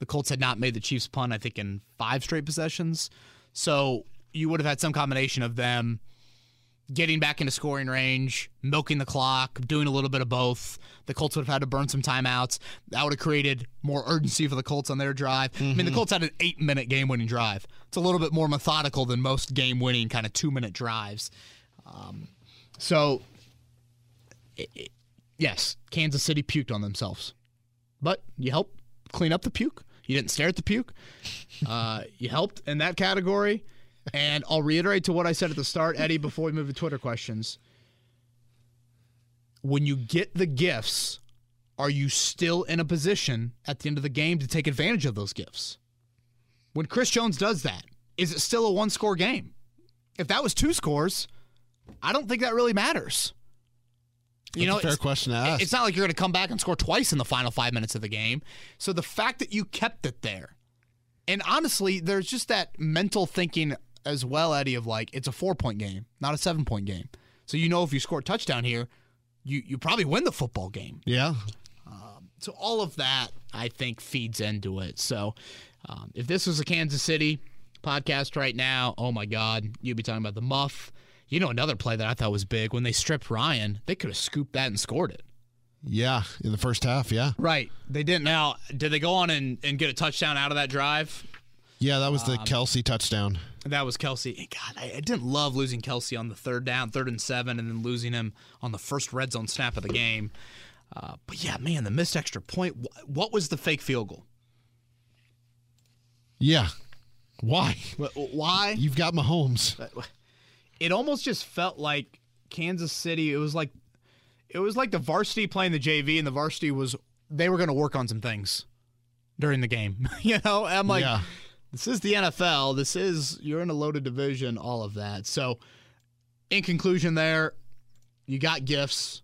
The Colts had not made the Chiefs punt, I think, in five straight possessions. So you would have had some combination of them getting back into scoring range, milking the clock, doing a little bit of both. The Colts would have had to burn some timeouts. That would have created more urgency for the Colts on their drive. Mm-hmm. I mean, the Colts had an eight minute game winning drive. It's a little bit more methodical than most game winning kind of two minute drives. Um, so, it, it, yes, Kansas City puked on themselves. But you helped clean up the puke. You didn't stare at the puke. Uh, you helped in that category. And I'll reiterate to what I said at the start, Eddie, before we move to Twitter questions. When you get the gifts, are you still in a position at the end of the game to take advantage of those gifts? When Chris Jones does that, is it still a one score game? If that was two scores, I don't think that really matters. You That's know, fair question to ask. It's not like you're going to come back and score twice in the final five minutes of the game. So the fact that you kept it there, and honestly, there's just that mental thinking as well, Eddie, of like it's a four point game, not a seven point game. So you know if you score a touchdown here, you you probably win the football game. Yeah. Um, so all of that I think feeds into it. So um, if this was a Kansas City podcast right now, oh my God, you'd be talking about the muff. You know another play that I thought was big when they stripped Ryan, they could have scooped that and scored it. Yeah, in the first half, yeah. Right. They didn't. Now, did they go on and, and get a touchdown out of that drive? Yeah, that was the um, Kelce touchdown. That was Kelce. God, I, I, didn't love losing Kelce on the third down, third and seven, and then losing him on the first red zone snap of the game. Uh, but yeah, man, the missed extra point. What was the fake field goal? Yeah. Why? Why? You've got Mahomes. It almost just felt like Kansas City. It was like it was like the varsity playing the JV, and the varsity was they were going to work on some things during the game. you know, I'm like, yeah. This is the NFL. This is you're in a loaded division, all of that. So, in conclusion, there, you got gifts.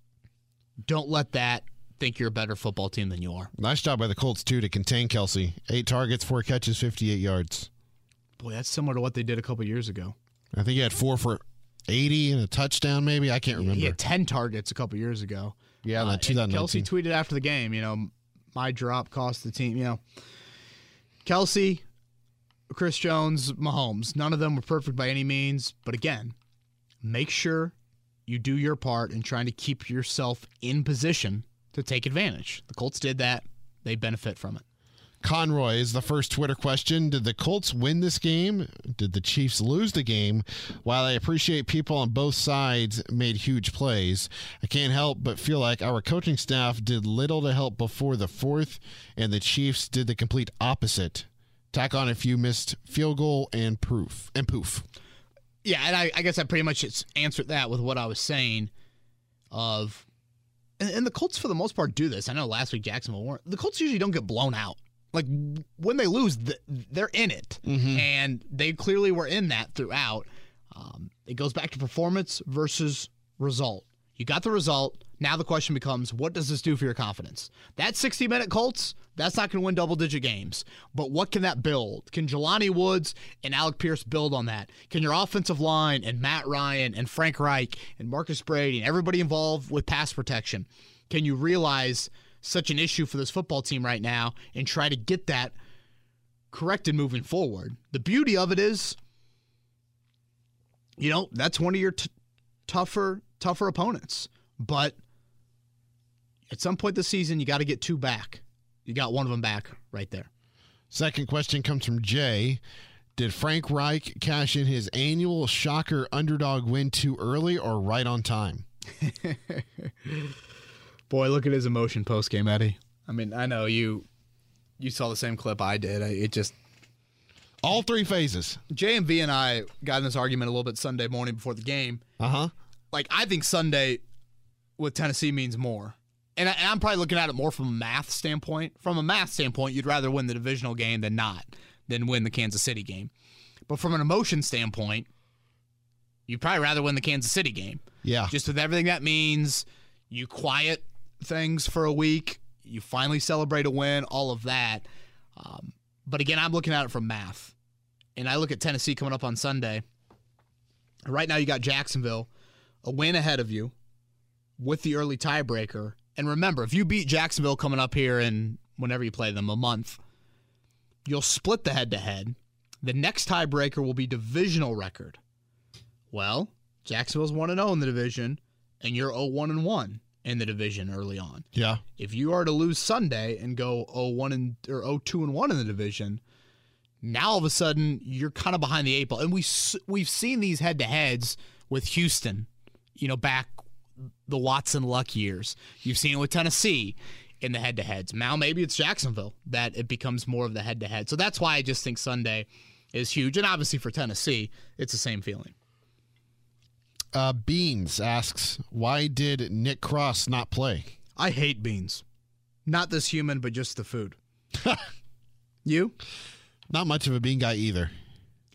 Don't let that think you're a better football team than you are. Nice job by the Colts too to contain Kelce. Eight targets, four catches, 58 yards. Boy, that's similar to what they did a couple years ago. I think he had four for 80 and a touchdown, maybe. I can't remember. He had 10 targets a couple years ago. Yeah, uh, 2019. Kelce tweeted after the game, you know, my drop cost the team. You know, Kelce, Chris Jones, Mahomes, none of them were perfect by any means. But again, make sure you do your part in trying to keep yourself in position to take advantage. The Colts did that. They benefit from it. Conroy is the first Twitter question. Did the Colts win this game? Did the Chiefs lose the game? While I appreciate people on both sides made huge plays, I can't help but feel like our coaching staff did little to help before the fourth, and the Chiefs did the complete opposite tack on a few missed field goal and proof and poof. Yeah, and I, I guess I pretty much answered that with what I was saying. Of and, the Colts for the most part do this. I know last week Jacksonville weren't. The Colts usually don't get blown out. Like when they lose, they're in it, mm-hmm. and they clearly were in that throughout. Um, it goes back to performance versus result. You got the result. Now the question becomes, what does this do for your confidence? That 60 minute Colts, that's not going to win double digit games. But what can that build? Can Jelani Woods and Alec Pierce build on that? Can your offensive line and Matt Ryan and Frank Reich and Marcus Brady and everybody involved with pass protection, can you realize such an issue for this football team right now and try to get that corrected moving forward? The beauty of it is, you know, that's one of your t- tougher, tougher opponents. But at some point this season, you got to get two back. You got one of them back right there. Second question comes from Jay. Did Frank Reich cash in his annual shocker underdog win too early or right on time? Boy, look at his emotion post game, Eddie. I mean, I know you you saw the same clip I did. It just all three phases. JMV and I got in this argument a little bit Sunday morning before the game. Uh huh. Like I think Sunday with Tennessee means more and, I, am probably looking at it more from a math standpoint. From a math standpoint, you'd rather win the divisional game than not, than win the Kansas City game. But from an emotion standpoint, you'd probably rather win the Kansas City game. Yeah. Just with everything that means, you quiet things for a week, you finally celebrate a win, all of that. Um, but again, I'm looking at it from math. And I look at Tennessee coming up on Sunday. Right now, you got Jacksonville, a win ahead of you with the early tiebreaker And remember, if you beat Jacksonville coming up here in whenever you play them a month, you'll split the head to head. The next tiebreaker will be divisional record. Well, Jacksonville's 1 0 in the division, and you're 0 1 1 in the division early on. Yeah. If you are to lose Sunday and go 0 1 and or 0 2 and 1 in the division, now all of a sudden you're kind of behind the eight ball. And we we've seen these head to heads with Houston, you know, back the Watson Luck years. You've seen it with Tennessee in the head to heads. Now maybe it's Jacksonville that it becomes more of the head to head. So that's why I just think Sunday is huge. And obviously for Tennessee, it's the same feeling. Uh, Beans asks, why did Nick Cross not play? I hate beans. Not this human, but just the food. you? Not much of a bean guy either.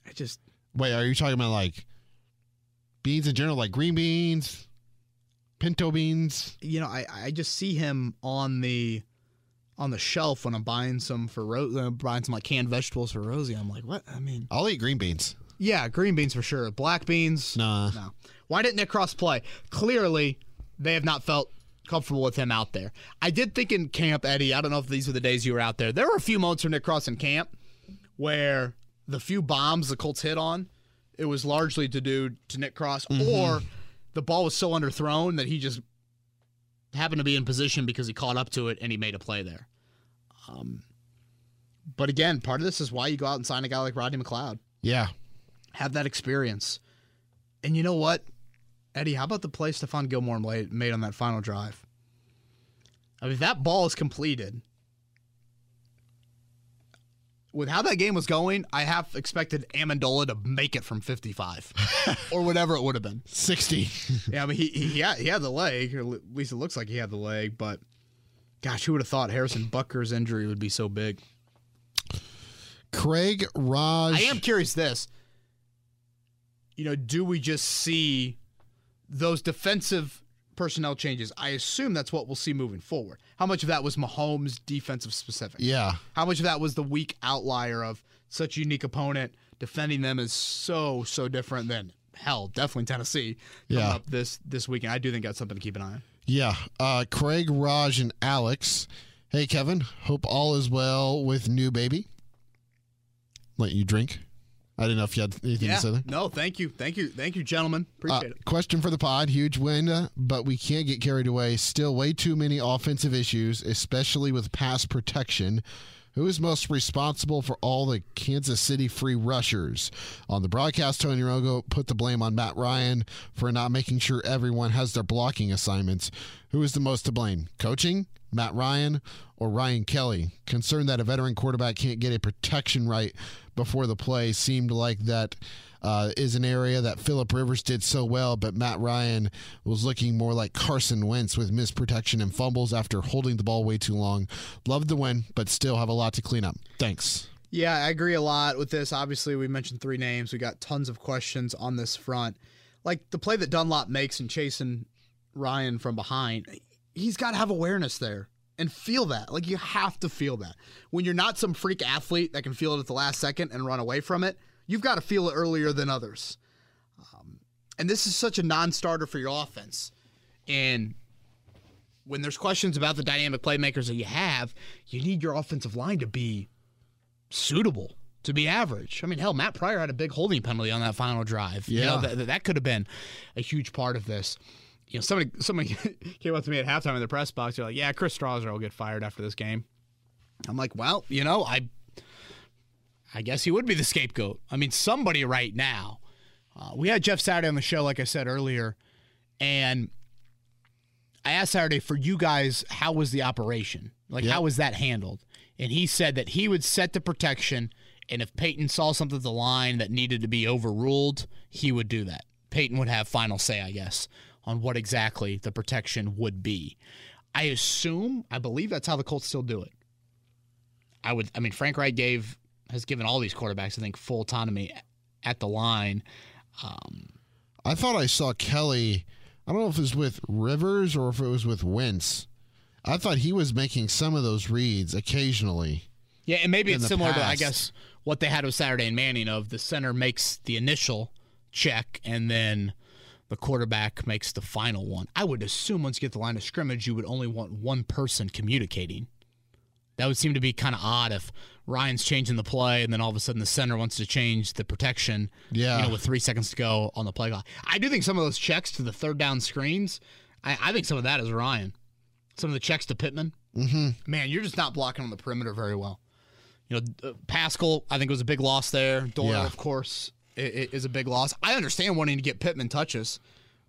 I just. Wait, are you talking about like beans in general, like green beans, pinto beans? You know, I, I just see him on the on the shelf when I'm buying some for Ro- uh, buying some like canned vegetables for Rosie. I'm like, what? I mean, I'll eat green beans. Yeah, green beans for sure. Black beans, nah. No. Why didn't Nick Cross play? Clearly, they have not felt comfortable with him out there. I did think in camp, Eddie. I don't know if these were the days you were out there. There were a few moments for Nick Cross in camp where the few bombs the Colts hit on, it was largely to do to Nick Cross, mm-hmm. or the ball was so underthrown that he just happened to be in position because he caught up to it and he made a play there. Um, but again, part of this is why you go out and sign a guy like Rodney McLeod. Yeah. Have that experience. And you know what? Eddie, how about the play Stephon Gilmore made on that final drive? I mean, if that ball is completed, with how that game was going, I have expected Ammendola to make it from 55 or whatever it would have been. 60. yeah, I mean, he, he, had, he had the leg, or at least it looks like he had the leg, but gosh, who would have thought Harrison Butker's injury would be so big? Craig Raj. I am curious this. You know, do we just see those defensive personnel changes, I assume that's what we'll see moving forward. How much of that was Mahomes defensive specific? Yeah. How much of that was the weak outlier of such a unique opponent defending them is so so different than hell, definitely Tennessee coming yeah. up this this weekend. I do think that's something to keep an eye on. Yeah. Uh, Craig, Raj, and Alex. Hey Kevin, hope all is well with new baby. Let you drink. I didn't know if you had anything yeah. to say there. No, thank you. Thank you. Thank you, gentlemen. Appreciate uh, it. Question for the pod. Huge win, uh, but we can't get carried away. Still way too many offensive issues, especially with pass protection. Who is most responsible for all the Kansas City free rushers? On the broadcast, Tony Romo put the blame on Matt Ryan for not making sure everyone has their blocking assignments. Who is the most to blame? Coaching, Matt Ryan, or Ryan Kelly? Concerned that a veteran quarterback can't get a protection right before the play seemed like that uh, is an area that Philip Rivers did so well, but Matt Ryan was looking more like Carson Wentz with missed protection and fumbles after holding the ball way too long. Loved the win, but still have a lot to clean up. Thanks. Yeah, I agree a lot with this. Obviously, we mentioned three names. We got tons of questions on this front. Like the play that Dunlap makes and chasing Ryan from behind, he's got to have awareness there and feel that. Like you have to feel that. When you're not some freak athlete that can feel it at the last second and run away from it, you've got to feel it earlier than others. Um, and this is such a non-starter for your offense. And when there's questions about the dynamic playmakers that you have, you need your offensive line to be suitable to be average. I mean, hell, Matt Pryor had a big holding penalty on that final drive. Yeah, you know, that, that could have been a huge part of this you know, somebody somebody came up to me at halftime in the press box. They're like, "Yeah, Chris Strausser will get fired after this game." I'm like, "Well, you know, I I guess he would be the scapegoat. I mean, somebody right now." Uh, we had Jeff Saturday on the show, like I said earlier, and I asked Saturday for you guys, how was the operation? Like, yep. how was that handled? And he said that he would set the protection, and if Peyton saw something at the line that needed to be overruled, he would do that. Peyton would have final say, I guess, on what exactly the protection would be. I assume, I believe that's how the Colts still do it. I would, I mean, Frank Reich gave has given all these quarterbacks, I think, full autonomy at the line. Um, I thought I saw Kelly. I don't know if it was with Rivers or if it was with Wentz. I thought he was making some of those reads occasionally. Yeah, and maybe it's similar past. to I guess what they had with Saturday and Manning of the center makes the initial check and then the quarterback makes the final one. I would assume once you get the line of scrimmage, you would only want one person communicating. That would seem to be kind of odd if Ryan's changing the play and then all of a sudden the center wants to change the protection. Yeah. You know, with three seconds to go on the play clock. I do think some of those checks to the third down screens, I, I think some of that is Ryan. Some of the checks to Pittman. Mm-hmm. Man, you're just not blocking on the perimeter very well. You know, uh, Pascal, I think it was a big loss there. Doyle, Yeah. of course, is a big loss. I understand wanting to get Pittman touches,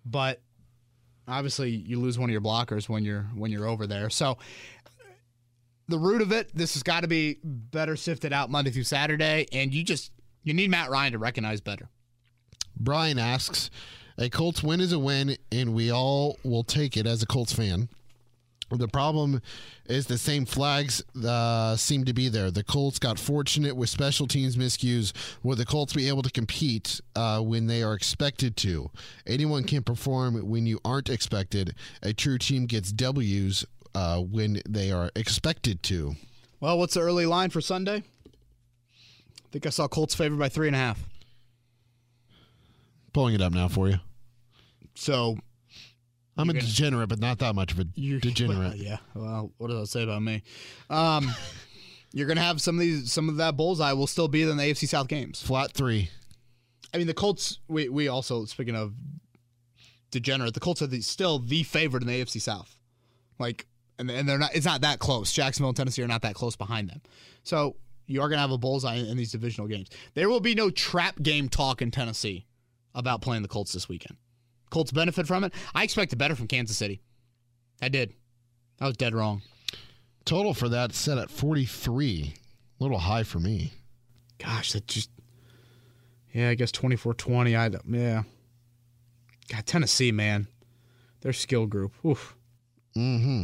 but obviously you lose one of your blockers when you're when you're over there. So the root of it, this has got to be better sifted out Monday through Saturday, and you just you need Matt Ryan to recognize better. Brian asks, "A Colts win is a win, and we all will take it as a Colts fan." The problem is the same flags uh, seem to be there. The Colts got fortunate with special teams miscues. Will the Colts be able to compete uh, when they are expected to? Anyone can perform when you aren't expected. A true team gets W's uh, when they are expected to. Well, what's the early line for Sunday? I think I saw Colts favored by three and a half. Pulling it up now for you. So I'm a gonna- degenerate, but not that much of a degenerate. Well, yeah. Well, what does that say about me? Um, you're gonna have some of these, some of that bullseye will still be in the AFC South games. Flat three. I mean, the Colts. We we also speaking of degenerate, the Colts are the, still the favorite in the AFC South. Like, and and they're not. It's not that close. Jacksonville and Tennessee are not that close behind them. So you are gonna have a bullseye in, in these divisional games. There will be no trap game talk in Tennessee about playing the Colts this weekend. Colts benefit from it. I expected better from Kansas City. I did. I was dead wrong. Total for that set at 43. A little high for me. Gosh, that just yeah, I guess 24-20. I don't- yeah. God, Tennessee, man, their skill group. Oof. Mm-hmm.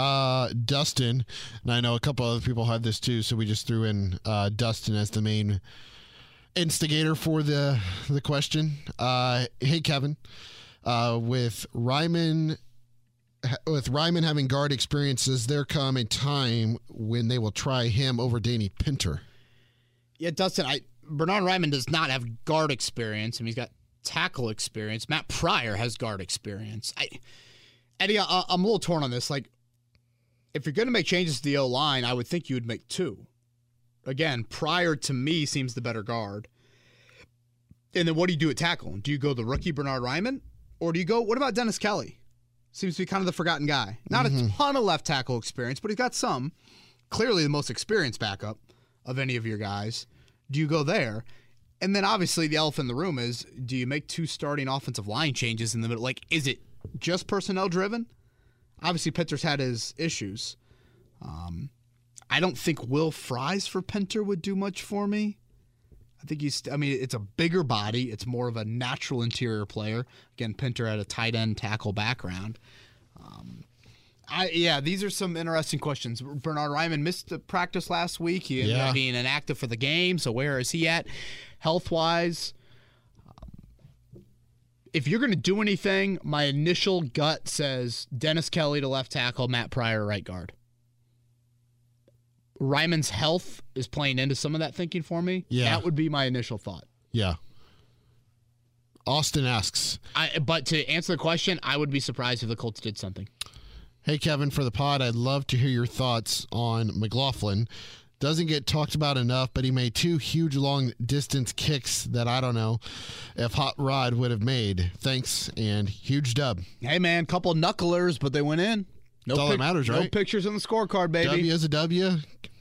Uh, Dustin, and I know a couple other people had this too, so we just threw in uh, Dustin as the main instigator for the the question. Uh, hey Kevin, uh, with Raimann. With Raimann having guard experiences, there come a time when they will try him over Danny Pinter. Yeah, Dustin, I Bernhard Raimann does not have guard experience. I mean, he's got tackle experience. Matt Pryor has guard experience. I, Eddie, I, I'm a little torn on this. Like, if you're going to make changes to the O line, I would think you would make two. Again, Pryor to me seems the better guard. And then what do you do at tackle? Do you go the rookie Bernhard Raimann, or do you go? What about Dennis Kelly? Seems to be kind of the forgotten guy. Not a ton of left tackle experience, but he's got some. Clearly, the most experienced backup of any of your guys. Do you go there? And then obviously the elephant in the room is do you make two starting offensive line changes in the middle? Like, is it just personnel driven? Obviously, Pinter's had his issues. Um, I don't think Will Fries for Pinter would do much for me. I think he's, I mean, it's a bigger body. It's more of a natural interior player. Again, Pinter had a tight end tackle background. Um, I, yeah, these are some interesting questions. Bernhard Raimann missed the practice last week. He ended Yeah. up being inactive for the game. So where is he at, health wise? If you're going to do anything, my initial gut says Dennis Kelly to left tackle, Matt Pryor right guard. Raimann's health is playing into some of that thinking for me. Yeah. that would be my initial thought. Yeah. Austin asks, I, but to answer the question, I would be surprised if the Colts did something. Hey, Kevin, for the pod, I'd love to hear your thoughts on McLaughlin. Doesn't get talked about enough, but he made two huge long distance kicks that I don't know if Hot Rod would have made. Thanks and huge dub. Hey man, couple knucklers, but they went in. No That's all that matters, right? No pictures on the scorecard, baby. W is a W.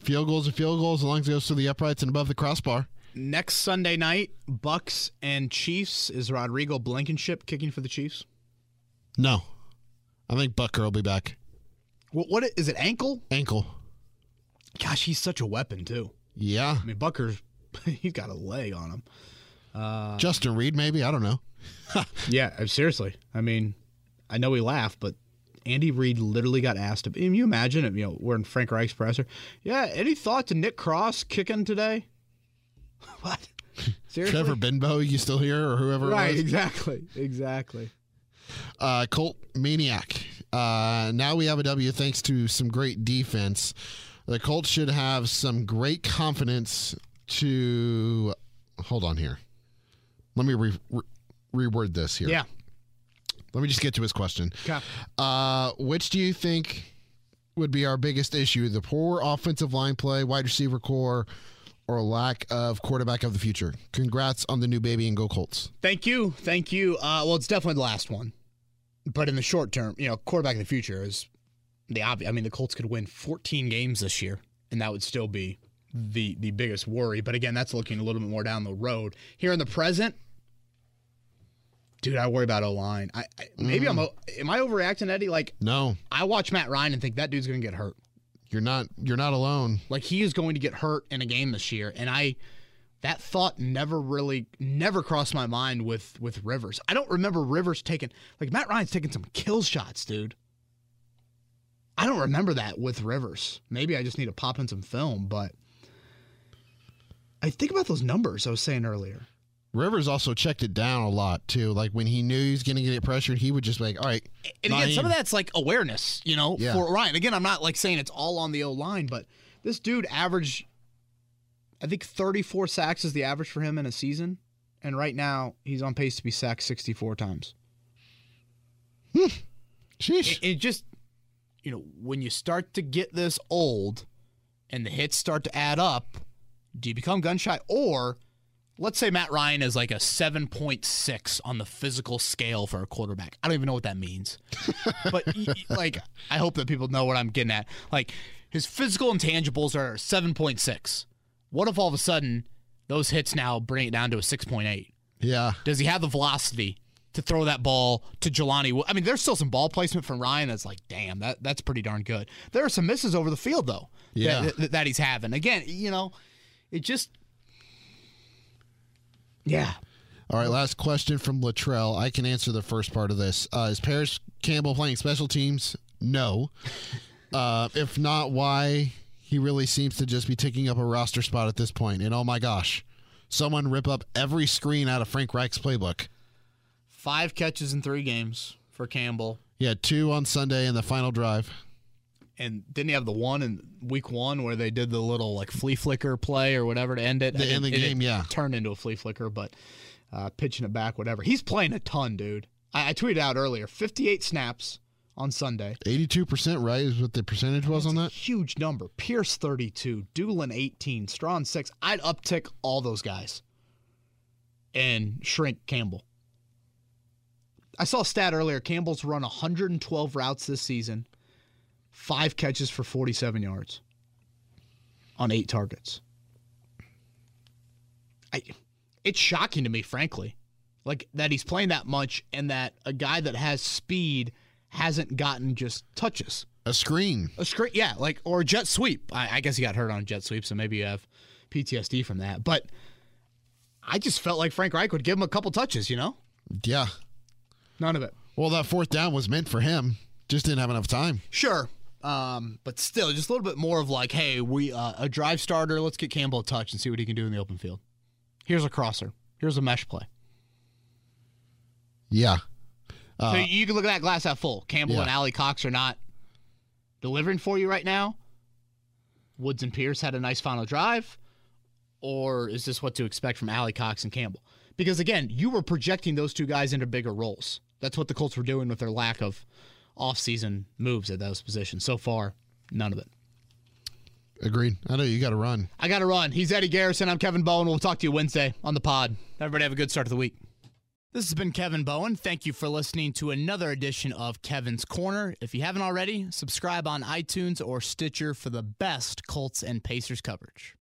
Field goals are field goals as long as it goes through the uprights and above the crossbar. Next Sunday night, Bucks and Chiefs. Is Rodrigo Blankenship kicking for the Chiefs? No. I think Butker will be back. What, what is it? Ankle? Ankle. Gosh, he's such a weapon too. Yeah. I mean, Butker's he's got a leg on him. Uh, Justin Reid, maybe. I don't know. Yeah, seriously. I mean, I know we laugh, but Andy Reid literally got asked. To, can you imagine it? You know, we're in Frank Reich's presser. Yeah. Any thought to Nick Cross kicking today? what? Seriously? Trevor Benbow, you still here or whoever Right. Exactly. Exactly. Uh, Colt Maniac. Uh, now we have a W thanks to some great defense. The Colts should have some great confidence to. Hold on here. Let me re, re- reword this here. Yeah. Let me just get to his question. Okay. Uh, which do you think would be our biggest issue? The poor offensive line play, wide receiver core, or lack of quarterback of the future? Congrats on the new baby and go Colts. Thank you. Thank you. Uh, well, it's definitely the last one. But in the short term, you know, quarterback of the future is the obvious. I mean, the Colts could win 14 games this year, and that would still be the the biggest worry. But again, that's looking a little bit more down the road. Here in the present, dude, I worry about O line. I, I maybe I'm mm. o- am I overreacting, Eddie? Like No, I watch Matt Ryan and think that dude's going to get hurt. you're not. You're not alone. Like he is going to get hurt in a game this year, and I that thought never really never crossed my mind with with Rivers. I don't remember Rivers taking like Matt Ryan's taking some kill shots, dude. I don't remember that with Rivers. Maybe I just need to pop in some film, but I think about those numbers I was saying earlier. Rivers also checked it down a lot too. Like when he knew he was going to get pressured, he would just be like, "All right." And again, some of that's like awareness, you know, Yeah. for Ryan. Again, I'm not like saying it's all on the O line, but this dude averaged, I think 34 sacks is the average for him in a season, and right now he's on pace to be sacked 64 times. Hmm. Sheesh. It, it just, you know, when you start to get this old, and the hits start to add up, do you become gun shy or? Let's say Matt Ryan is like a 7.6 on the physical scale for a quarterback. I don't even know what that means. but like I hope that people know what I'm getting at. Like his physical intangibles are 7.6. What if all of a sudden those hits now bring it down to a 6.8? yeah. Does he have the velocity to throw that ball to Jelani? I mean, there's still some ball placement from Ryan that's like, damn, that that's pretty darn good. There are some misses over the field though. Yeah. that, that he's having. Again, you know, it just yeah. All right. Last question from Latrell. I can answer the first part of this. Uh, is Parris Campbell playing special teams? No. Uh, if not, why? He really seems to just be taking up a roster spot at this point. And oh my gosh, someone rip up every screen out of Frank Reich's playbook. Five catches in three games for Campbell. Yeah, two on Sunday in the final drive. And didn't he have the one in week one where they did the little like flea flicker play or whatever to end it? It- end the it- it game, yeah. Turned into a flea flicker, but uh, pitching it back, whatever. He's playing a ton, dude. I, I tweeted out earlier 58 snaps on Sunday. 82%, right? Is what the percentage was on that? Huge number. Pierce 32, Dulin 18, Strachan 6. I'd uptick all those guys and shrink Campbell. I saw a stat earlier. Campbell's run 112 routes this season, five catches for 47 yards on eight targets. I, it's shocking to me, frankly, like that he's playing that much and that a guy that has speed hasn't gotten just touches. A screen. A screen, yeah, like or a jet sweep. I, I guess he got hurt on a jet sweep, so maybe you have PTSD from that. But I just felt like Frank Reich would give him a couple touches. You know, Yeah. none of it. Well, that fourth down was meant for him. Just didn't have enough time. Sure, um, but still, just a little bit more of like, hey, we uh, a drive starter. Let's get Campbell a touch and see what he can do in the open field. Here's a crosser. Here's a mesh play. Yeah. so you can look at that glass half full. Campbell yeah. and Alie-Cox are not delivering for you right now. Woods and Pierce had a nice final drive, or is this what to expect from Alie-Cox and Campbell? Because again, you were projecting those two guys into bigger roles. That's what the Colts were doing with their lack of offseason moves at those positions. So far, none of it. Agreed. I know you got to run. I got to run. He's Eddie Garrison. I'm Kevin Bowen. We'll talk to you Wednesday on the pod. Everybody have a good start to the week. This has been Kevin Bowen. Thank you for listening to another edition of Kevin's Corner. If you haven't already, subscribe on iTunes or Stitcher for the best Colts and Pacers coverage.